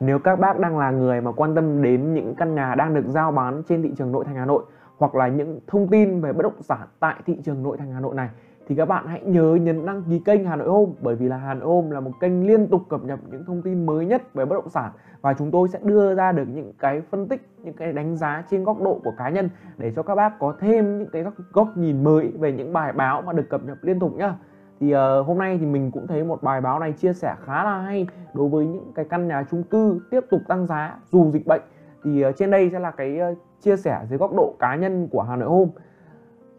nếu các bác đang là người mà quan tâm đến những căn nhà đang được giao bán trên thị trường nội thành Hà Nội hoặc là những thông tin về bất động sản tại thị trường nội thành Hà Nội này thì các bạn hãy nhớ nhấn đăng ký kênh Hà Nội Home bởi vì là Hà Nội Home là một kênh liên tục cập nhật những thông tin mới nhất về bất động sản và chúng tôi sẽ đưa ra được những cái phân tích, những cái đánh giá trên góc độ của cá nhân để cho các bác có thêm những cái góc, góc nhìn mới về những bài báo mà được cập nhật liên tục nhá. Thì uh, hôm nay thì mình cũng thấy một bài báo này chia sẻ khá là hay đối với những cái căn nhà chung cư tiếp tục tăng giá dù dịch bệnh. Thì uh, trên đây sẽ là cái uh, chia sẻ dưới góc độ cá nhân của Hà Nội Home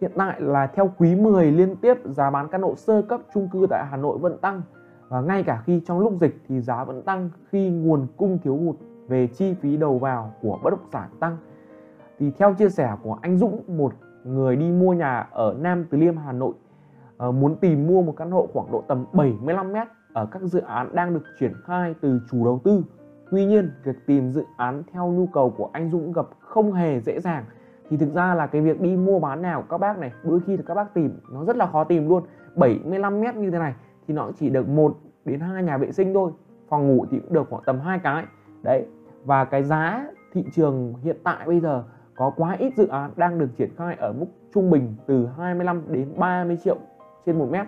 Hiện tại là theo quý 10 liên tiếp giá bán căn hộ sơ cấp chung cư tại Hà Nội vẫn tăng và ngay cả khi trong lúc dịch thì giá vẫn tăng khi nguồn cung thiếu hụt về chi phí đầu vào của bất động sản tăng. Thì theo chia sẻ của anh Dũng, một người đi mua nhà ở Nam Từ Liêm, Hà Nội Ờ, muốn tìm mua một căn hộ khoảng độ tầm 75 m ở các dự án đang được triển khai từ chủ đầu tư. Tuy nhiên, việc tìm dự án theo nhu cầu của anh Dũng gặp không hề dễ dàng. Thì thực ra là cái việc đi mua bán nào các bác này đôi khi thì các bác tìm nó rất là khó tìm luôn. 75 mét như thế này thì nó chỉ được một đến hai nhà vệ sinh thôi phòng ngủ thì cũng được khoảng tầm hai cái. Đấy và cái giá thị trường hiện tại bây giờ có quá ít dự án đang được triển khai ở mức trung bình từ 25 đến 30 triệu trên một mét.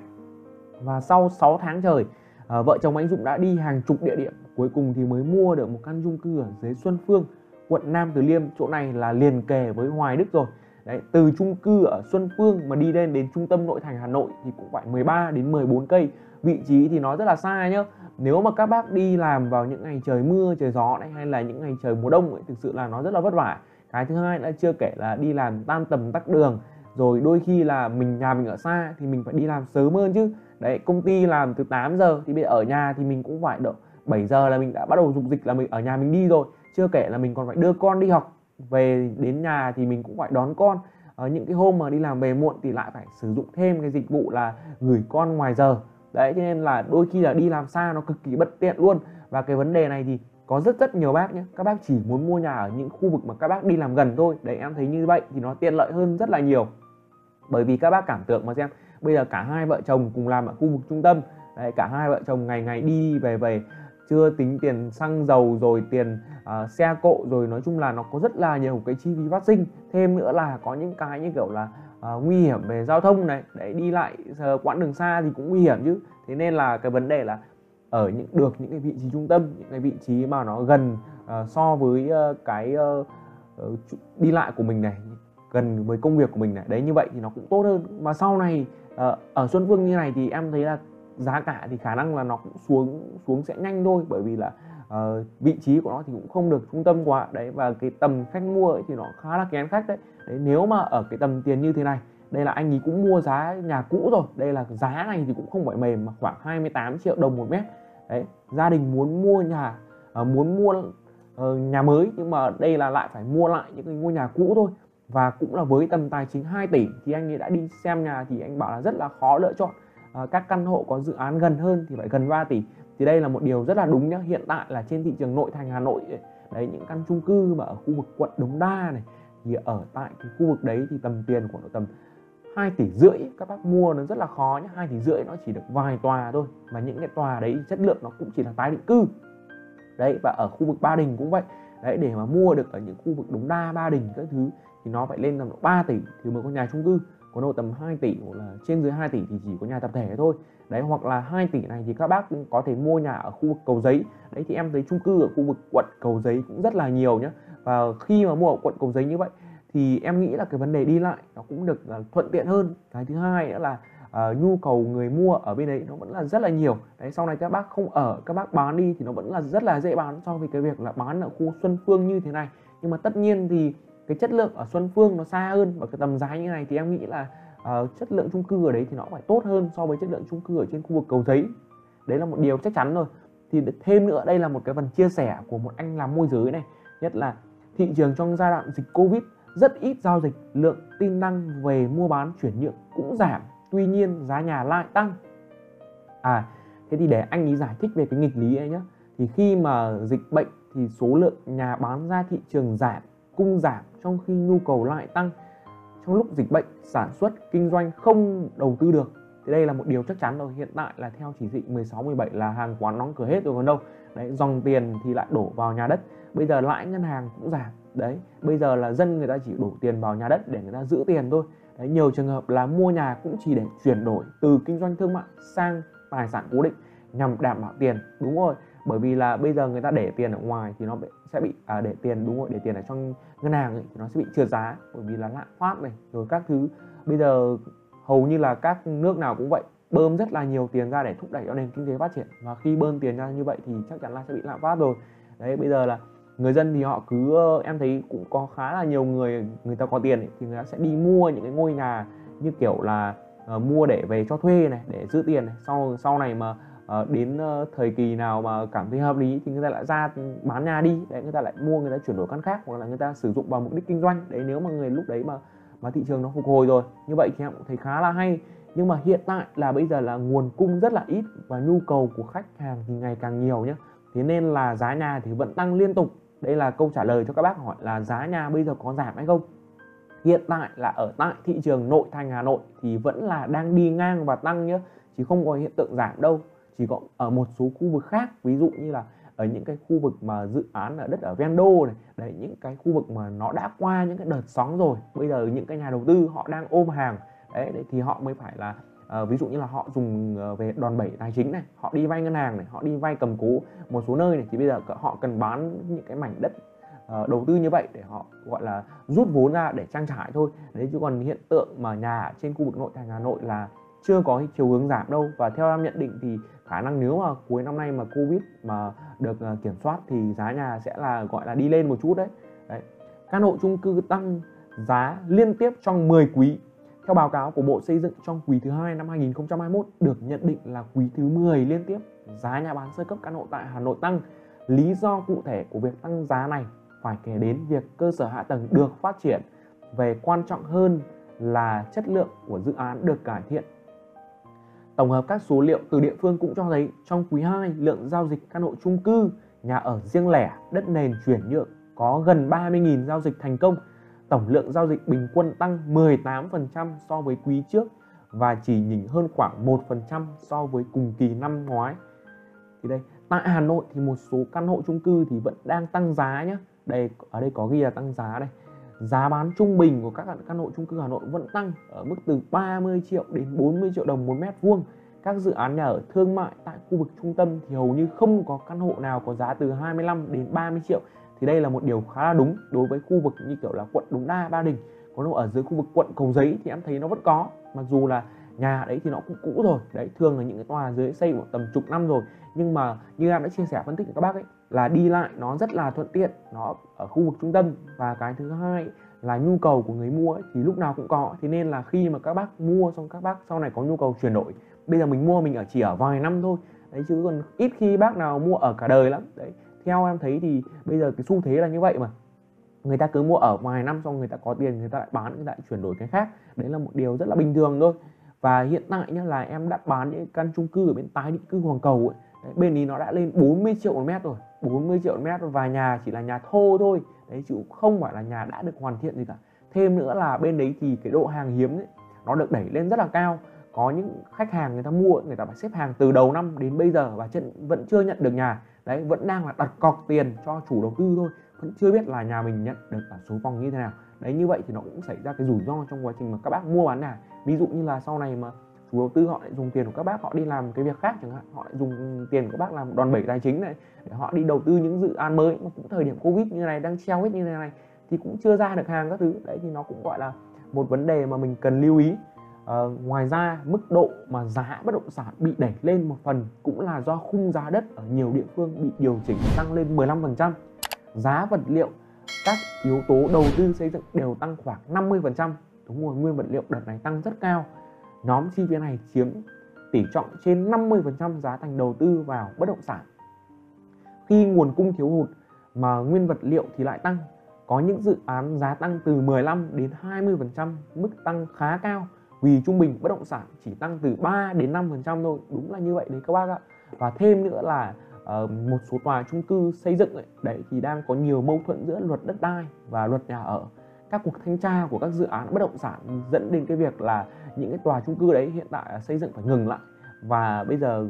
Và sau 6 tháng trời à, vợ chồng anh Dũng đã đi hàng chục địa điểm. Cuối cùng thì mới mua được một căn chung cư ở dưới Xuân Phương quận Nam Từ Liêm. Chỗ này là liền kề với Hoài Đức rồi. Đấy, từ chung cư ở Xuân Phương mà đi lên đến trung tâm nội thành Hà Nội thì cũng phải 13 đến 14 cây. Vị trí thì nó rất là xa nhá. Nếu mà các bác đi làm vào những ngày trời mưa trời gió đấy hay là những ngày trời mùa đông ấy, thực sự là nó rất là vất vả. Cái thứ hai là chưa kể là đi làm tan tầm tắc đường rồi đôi khi là mình, nhà mình ở xa thì mình phải đi làm sớm hơn chứ. Đấy, công ty làm từ 8 giờ thì bây giờ ở nhà thì mình cũng phải đợi 7 giờ là mình đã bắt đầu dục dịch là mình, ở nhà mình đi rồi. Chưa kể là mình còn phải đưa con đi học. Về đến nhà thì mình cũng phải đón con. Ở những cái hôm mà đi làm về muộn thì lại phải sử dụng thêm cái dịch vụ là gửi con ngoài giờ. Đấy, cho nên là đôi khi là đi làm xa nó cực kỳ bất tiện luôn. Và cái vấn đề này thì có rất rất nhiều bác nhé các bác chỉ muốn mua nhà ở những khu vực mà các bác đi làm gần thôi. Đấy, em thấy như vậy thì nó tiện lợi hơn rất là nhiều bởi vì các bác cảm tưởng mà xem bây giờ cả hai vợ chồng cùng làm ở khu vực trung tâm. Đấy, cả hai vợ chồng ngày ngày đi về về. Chưa tính tiền xăng dầu rồi tiền uh, xe cộ rồi nói chung là nó có rất là nhiều cái chi phí phát sinh. Thêm nữa là có những cái như kiểu là uh, nguy hiểm về giao thông này. Đấy đi lại uh, quãng đường xa thì cũng nguy hiểm chứ. Thế nên là cái vấn đề là ở những được những cái vị trí trung tâm những cái vị trí mà nó gần uh, so với uh, cái uh, uh, đi lại của mình này gần với công việc của mình này. Đấy như vậy thì nó cũng tốt hơn. Mà sau này ờ, ở Xuân Phương như này thì em thấy là giá cả thì khả năng là nó cũng xuống xuống sẽ nhanh thôi. Bởi vì là uh, vị trí của nó thì cũng không được trung tâm quá. Đấy và cái tầm khách mua ấy thì nó khá là kén khách đấy. đấy nếu mà ở cái tầm tiền như thế này đây là anh ấy cũng mua giá nhà cũ rồi. Đây là giá này thì cũng không phải mềm mà khoảng 28 triệu đồng một mét. Đấy gia đình muốn mua nhà uh, muốn mua uh, nhà mới nhưng mà đây là lại phải mua lại những cái ngôi nhà cũ thôi và cũng là với tầm tài chính 2 tỷ thì anh ấy đã đi xem nhà thì anh bảo là rất là khó lựa chọn. À, các căn hộ có dự án gần hơn thì phải gần 3 tỷ. Thì đây là một điều rất là đúng nhá. Hiện tại là trên thị trường nội thành Hà Nội ấy, đấy những căn chung cư mà ở khu vực quận Đống Đa này thì ở tại cái khu vực đấy thì tầm tiền của nó tầm 2 tỷ rưỡi. Các bác mua nó rất là khó nhé 2 tỷ rưỡi nó chỉ được vài tòa thôi mà những cái tòa đấy chất lượng nó cũng chỉ là tái định cư. Đấy và ở khu vực Ba Đình cũng vậy. Đấy để mà mua được ở những khu vực Đống Đa Ba Đình các thứ thì nó phải lên tầm 3 tỷ thì mới có nhà chung cư. Có độ tầm 2 tỷ hoặc là trên dưới 2 tỷ thì chỉ có nhà tập thể thôi. Đấy hoặc là 2 tỷ này thì các bác có thể mua nhà ở khu vực cầu giấy. Đấy thì em thấy chung cư ở khu vực quận cầu giấy cũng rất là nhiều nhé và khi mà mua ở quận cầu giấy như vậy thì em nghĩ là cái vấn đề đi lại nó cũng được à, thuận tiện hơn. Cái thứ hai nữa là uh, nhu cầu người mua ở bên đấy nó vẫn là rất là nhiều. Đấy sau này các bác không ở các bác bán đi thì nó vẫn là rất là dễ bán so với cái việc là bán ở khu Xuân Phương như thế này. Nhưng mà tất nhiên thì cái chất lượng ở Xuân Phương nó xa hơn và cái tầm giá như này thì em nghĩ là uh, chất lượng chung cư ở đấy thì nó phải tốt hơn so với chất lượng chung cư ở trên khu vực cầu giấy. Đấy là một điều chắc chắn rồi. Thì thêm nữa đây là một cái phần chia sẻ của một anh làm môi giới này nhất là thị trường trong giai đoạn dịch covid rất ít giao dịch lượng tin đăng về mua bán chuyển nhượng cũng giảm tuy nhiên giá nhà lại tăng. À thế thì để anh ý giải thích về cái nghịch lý ấy nhé thì khi mà dịch bệnh thì số lượng nhà bán ra thị trường giảm cung giảm trong khi nhu cầu lại tăng. Trong lúc dịch bệnh, sản xuất, kinh doanh không đầu tư được, thì đây là một điều chắc chắn rồi. Hiện tại là theo chỉ thị 16 17 là hàng quán đóng cửa hết rồi còn đâu. Đấy, dòng tiền thì lại đổ vào nhà đất. Bây giờ lãi ngân hàng cũng giảm. Đấy, bây giờ là dân người ta chỉ đổ tiền vào nhà đất để người ta giữ tiền thôi. Đấy, nhiều trường hợp là mua nhà cũng chỉ để chuyển đổi từ kinh doanh thương mại sang tài sản cố định nhằm đảm bảo tiền. Đúng rồi bởi vì là bây giờ người ta để tiền ở ngoài thì nó sẽ bị à, để tiền đúng rồi để tiền ở trong ngân hàng ấy, thì nó sẽ bị trượt giá bởi vì là lạm phát này rồi các thứ. Bây giờ hầu như là các nước nào cũng vậy bơm rất là nhiều tiền ra để thúc đẩy cho nền kinh tế phát triển. Và khi bơm tiền ra như vậy thì chắc chắn là sẽ bị lạm phát rồi. Đấy bây giờ là người dân thì họ cứ em thấy cũng có khá là nhiều người người ta có tiền ấy, thì người ta sẽ đi mua những cái ngôi nhà như kiểu là uh, mua để về cho thuê này để giữ tiền này. Sau sau này mà uh, đến uh, thời kỳ nào mà cảm thấy hợp lý thì người ta lại ra bán nhà đi. Đấy người ta lại mua người ta chuyển đổi căn khác hoặc là người ta sử dụng vào mục đích kinh doanh. Đấy nếu mà người lúc đấy mà mà thị trường nó phục hồi rồi như vậy thì em cũng thấy khá là hay. Nhưng mà hiện tại là bây giờ là nguồn cung rất là ít và nhu cầu của khách hàng thì ngày càng nhiều nhé thế nên là giá nhà thì vẫn tăng liên tục. Đây là câu trả lời cho các bác hỏi là giá nhà bây giờ có giảm hay không? Hiện tại là ở tại thị trường nội thành Hà Nội thì vẫn là đang đi ngang và tăng nhé chứ không có hiện tượng giảm đâu chỉ có ở một số khu vực khác ví dụ như là ở những cái khu vực mà dự án ở đất ở ven đô này đấy những cái khu vực mà nó đã qua những cái đợt sóng rồi bây giờ những cái nhà đầu tư họ đang ôm hàng đấy, đấy thì họ mới phải là uh, ví dụ như là họ dùng uh, về đòn bẩy tài chính này họ đi vay ngân hàng này họ đi vay cầm cố một số nơi này thì bây giờ họ cần bán những cái mảnh đất uh, đầu tư như vậy để họ gọi là rút vốn ra để trang trải thôi. Đấy chứ còn hiện tượng mà nhà trên khu vực nội thành Hà Nội là chưa có chiều hướng giảm đâu và theo em nhận định thì khả năng nếu mà cuối năm nay mà covid mà được ờ, kiểm soát thì giá nhà sẽ là gọi là đi lên một chút đấy, đấy. căn hộ chung cư tăng giá liên tiếp trong 10 quý theo báo cáo của Bộ Xây dựng trong quý thứ hai năm 2021 được nhận định là quý thứ 10 liên tiếp giá nhà bán sơ cấp căn hộ tại Hà Nội tăng. Lý do cụ thể của việc tăng giá này phải kể đến việc cơ sở hạ tầng được phát triển về quan trọng hơn là chất lượng của dự án được cải thiện. Tổng hợp các số liệu từ địa phương cũng cho thấy trong quý 2 lượng giao dịch căn hộ chung cư, nhà ở riêng lẻ, đất nền chuyển nhượng có gần 30.000 giao dịch thành công tổng lượng giao dịch bình quân tăng 18% so với quý trước và chỉ nhỉnh hơn khoảng 1% so với cùng kỳ năm ngoái. Thì đây, tại Hà Nội thì một số căn hộ chung cư thì vẫn đang tăng giá nhé. Đây ở đây có ghi là tăng giá đây. Giá bán trung bình của các căn hộ chung cư Hà Nội vẫn tăng ở mức từ 30 triệu đến 40 triệu đồng một mét vuông. Các dự án nhà ở thương mại tại khu vực trung tâm thì hầu như không có căn hộ nào có giá từ 25 đến 30 triệu. Thì đây là một điều khá là đúng đối với khu vực như kiểu là quận Đống Đa, Ba Đình. Còn đâu ở dưới khu vực quận Cầu Giấy thì em thấy nó vẫn có. Mặc dù là nhà đấy thì nó cũng cũ rồi. Đấy thường là những cái tòa dưới xây một tầm chục năm rồi. Nhưng mà như em đã chia sẻ phân tích với các bác ấy là đi lại nó rất là thuận tiện nó ở khu vực trung tâm. Và cái thứ hai là nhu cầu của người mua ấy, thì lúc nào cũng có. Thế nên là khi mà các bác mua xong các bác sau này có nhu cầu chuyển đổi bây giờ mình mua mình ở chỉ ở vài năm thôi. Đấy chứ còn ít khi bác nào mua ở cả đời lắm. Đấy theo em thấy thì bây giờ cái xu thế là như vậy mà. Người ta cứ mua ở vài năm xong người ta có tiền người ta lại bán người ta lại chuyển đổi cái khác. Đấy là một điều rất là bình thường thôi. Và hiện tại nhá là em đã bán những căn chung cư ở bên tái định cư Hoàng Cầu ấy. Đấy, bên ý nó đã lên 40 triệu một mét rồi. 40 triệu mét và nhà chỉ là nhà thô thôi. Đấy chứ không phải là nhà đã được hoàn thiện gì cả. Thêm nữa là bên đấy thì cái độ hàng hiếm ấy, nó được đẩy lên rất là cao. Có những khách hàng người ta mua người ta phải xếp hàng từ đầu năm đến bây giờ và chân vẫn chưa nhận được nhà. Đấy vẫn đang là đặt cọc tiền cho chủ đầu tư thôi vẫn chưa biết là nhà mình nhận được ở số phòng như thế nào. Đấy như vậy thì nó cũng xảy ra cái rủi ro trong quá trình mà các bác mua bán nhà. Ví dụ như là sau này mà chủ đầu tư họ lại dùng tiền của các bác họ đi làm cái việc khác chẳng hạn họ lại dùng tiền của các bác làm đòn bẩy tài chính này để họ đi đầu tư những dự án mới mà cũng thời điểm covid như này đang treo hết như thế này thì cũng chưa ra được hàng các thứ đấy thì nó cũng gọi là một vấn đề mà mình cần lưu ý à, ngoài ra mức độ mà giá bất động sản bị đẩy lên một phần cũng là do khung giá đất ở nhiều địa phương bị điều chỉnh tăng lên 15%. Giá vật liệu, các yếu tố đầu tư xây dựng đều tăng khoảng 50%. Đúng rồi, nguyên vật liệu đợt này tăng rất cao. Nhóm chi phí này chiếm tỷ trọng trên 50% giá thành đầu tư vào bất động sản. Khi nguồn cung thiếu hụt mà nguyên vật liệu thì lại tăng, có những dự án giá tăng từ 15 đến 20%, mức tăng khá cao. Vì trung bình bất động sản chỉ tăng từ 3 đến 5% thôi. Đúng là như vậy đấy các bác ạ. Và thêm nữa là uh, một số tòa chung cư xây dựng ấy, đấy thì đang có nhiều mâu thuẫn giữa luật đất đai và luật nhà ở các cuộc thanh tra của các dự án bất động sản dẫn đến cái việc là những cái tòa chung cư đấy hiện tại xây dựng phải ngừng lại và bây giờ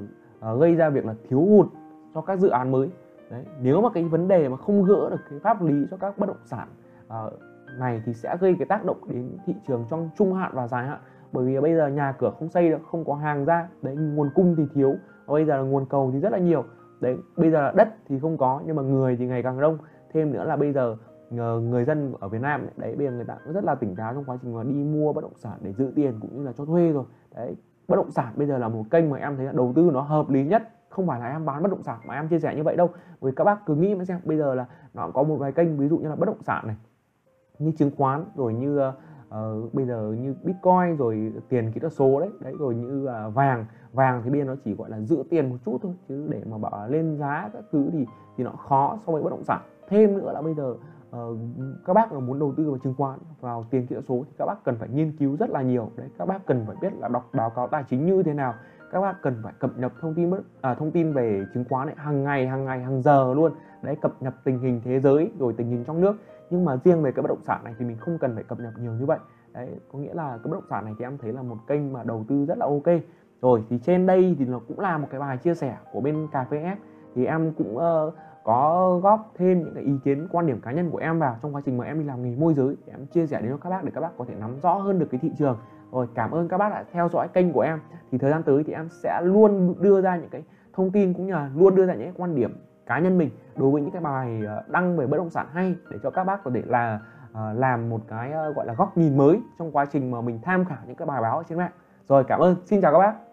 uh, gây ra việc là thiếu hụt cho các dự án mới. Đấy nếu mà cái vấn đề mà không gỡ được cái pháp lý cho các bất động sản uh, này thì sẽ gây cái tác động đến thị trường trong trung hạn và dài hạn. Bởi vì bây giờ nhà cửa không xây được không có hàng ra đấy nguồn cung thì thiếu và bây giờ là nguồn cầu thì rất là nhiều. Đấy bây giờ là đất thì không có nhưng mà người thì ngày càng đông. Thêm nữa là bây giờ Ờ, người dân ở Việt Nam đấy bây giờ người ta cũng rất là tỉnh táo trong quá trình mà đi mua bất động sản để giữ tiền cũng như là cho thuê rồi. Đấy bất động sản bây giờ là một kênh mà em thấy là đầu tư nó hợp lý nhất. Không phải là em bán bất động sản mà em chia sẻ như vậy đâu. Vì các bác cứ nghĩ mà xem bây giờ là nó có một vài kênh ví dụ như là bất động sản này như chứng khoán rồi như uh, bây giờ như bitcoin rồi tiền kỹ thuật số đấy. Đấy rồi như uh, vàng. Vàng thì bây giờ nó chỉ gọi là giữ tiền một chút thôi chứ để mà bảo lên giá các thứ thì thì nó khó so với bất động sản. Thêm nữa là bây giờ uh, các bác muốn đầu tư vào chứng khoán vào tiền kỹ thuật số thì các bác cần phải nghiên cứu rất là nhiều. Đấy các bác cần phải biết là đọc báo cáo tài chính như thế nào. Các bác cần phải cập nhật thông tin à, thông tin về chứng khoán ấy hàng ngày hàng ngày hàng giờ luôn. Đấy cập nhật tình hình thế giới rồi tình hình trong nước. Nhưng mà riêng về cái bất động sản này thì mình không cần phải cập nhật nhiều như vậy. Đấy có nghĩa là cái bất động sản này thì em thấy là một kênh mà đầu tư rất là ok. Rồi thì trên đây thì nó cũng là một cái bài chia sẻ của bên cà phê F. Thì em cũng uh, có góp thêm những cái ý kiến, quan điểm cá nhân của em vào trong quá trình mà em đi làm nghề môi giới để em chia sẻ đến cho các bác để các bác có thể nắm rõ hơn được cái thị trường. Rồi, cảm ơn các bác đã theo dõi kênh của em. Thì thời gian tới thì em sẽ luôn đưa ra những cái thông tin cũng như là luôn đưa ra những cái quan điểm cá nhân mình đối với những cái bài ờ, đăng về bất động sản hay để cho các bác có thể là ờ, làm một cái ờ, gọi là góc nhìn mới trong quá trình mà mình tham khảo những cái bài báo ở trên mạng. Rồi, cảm ơn. Xin chào các bác.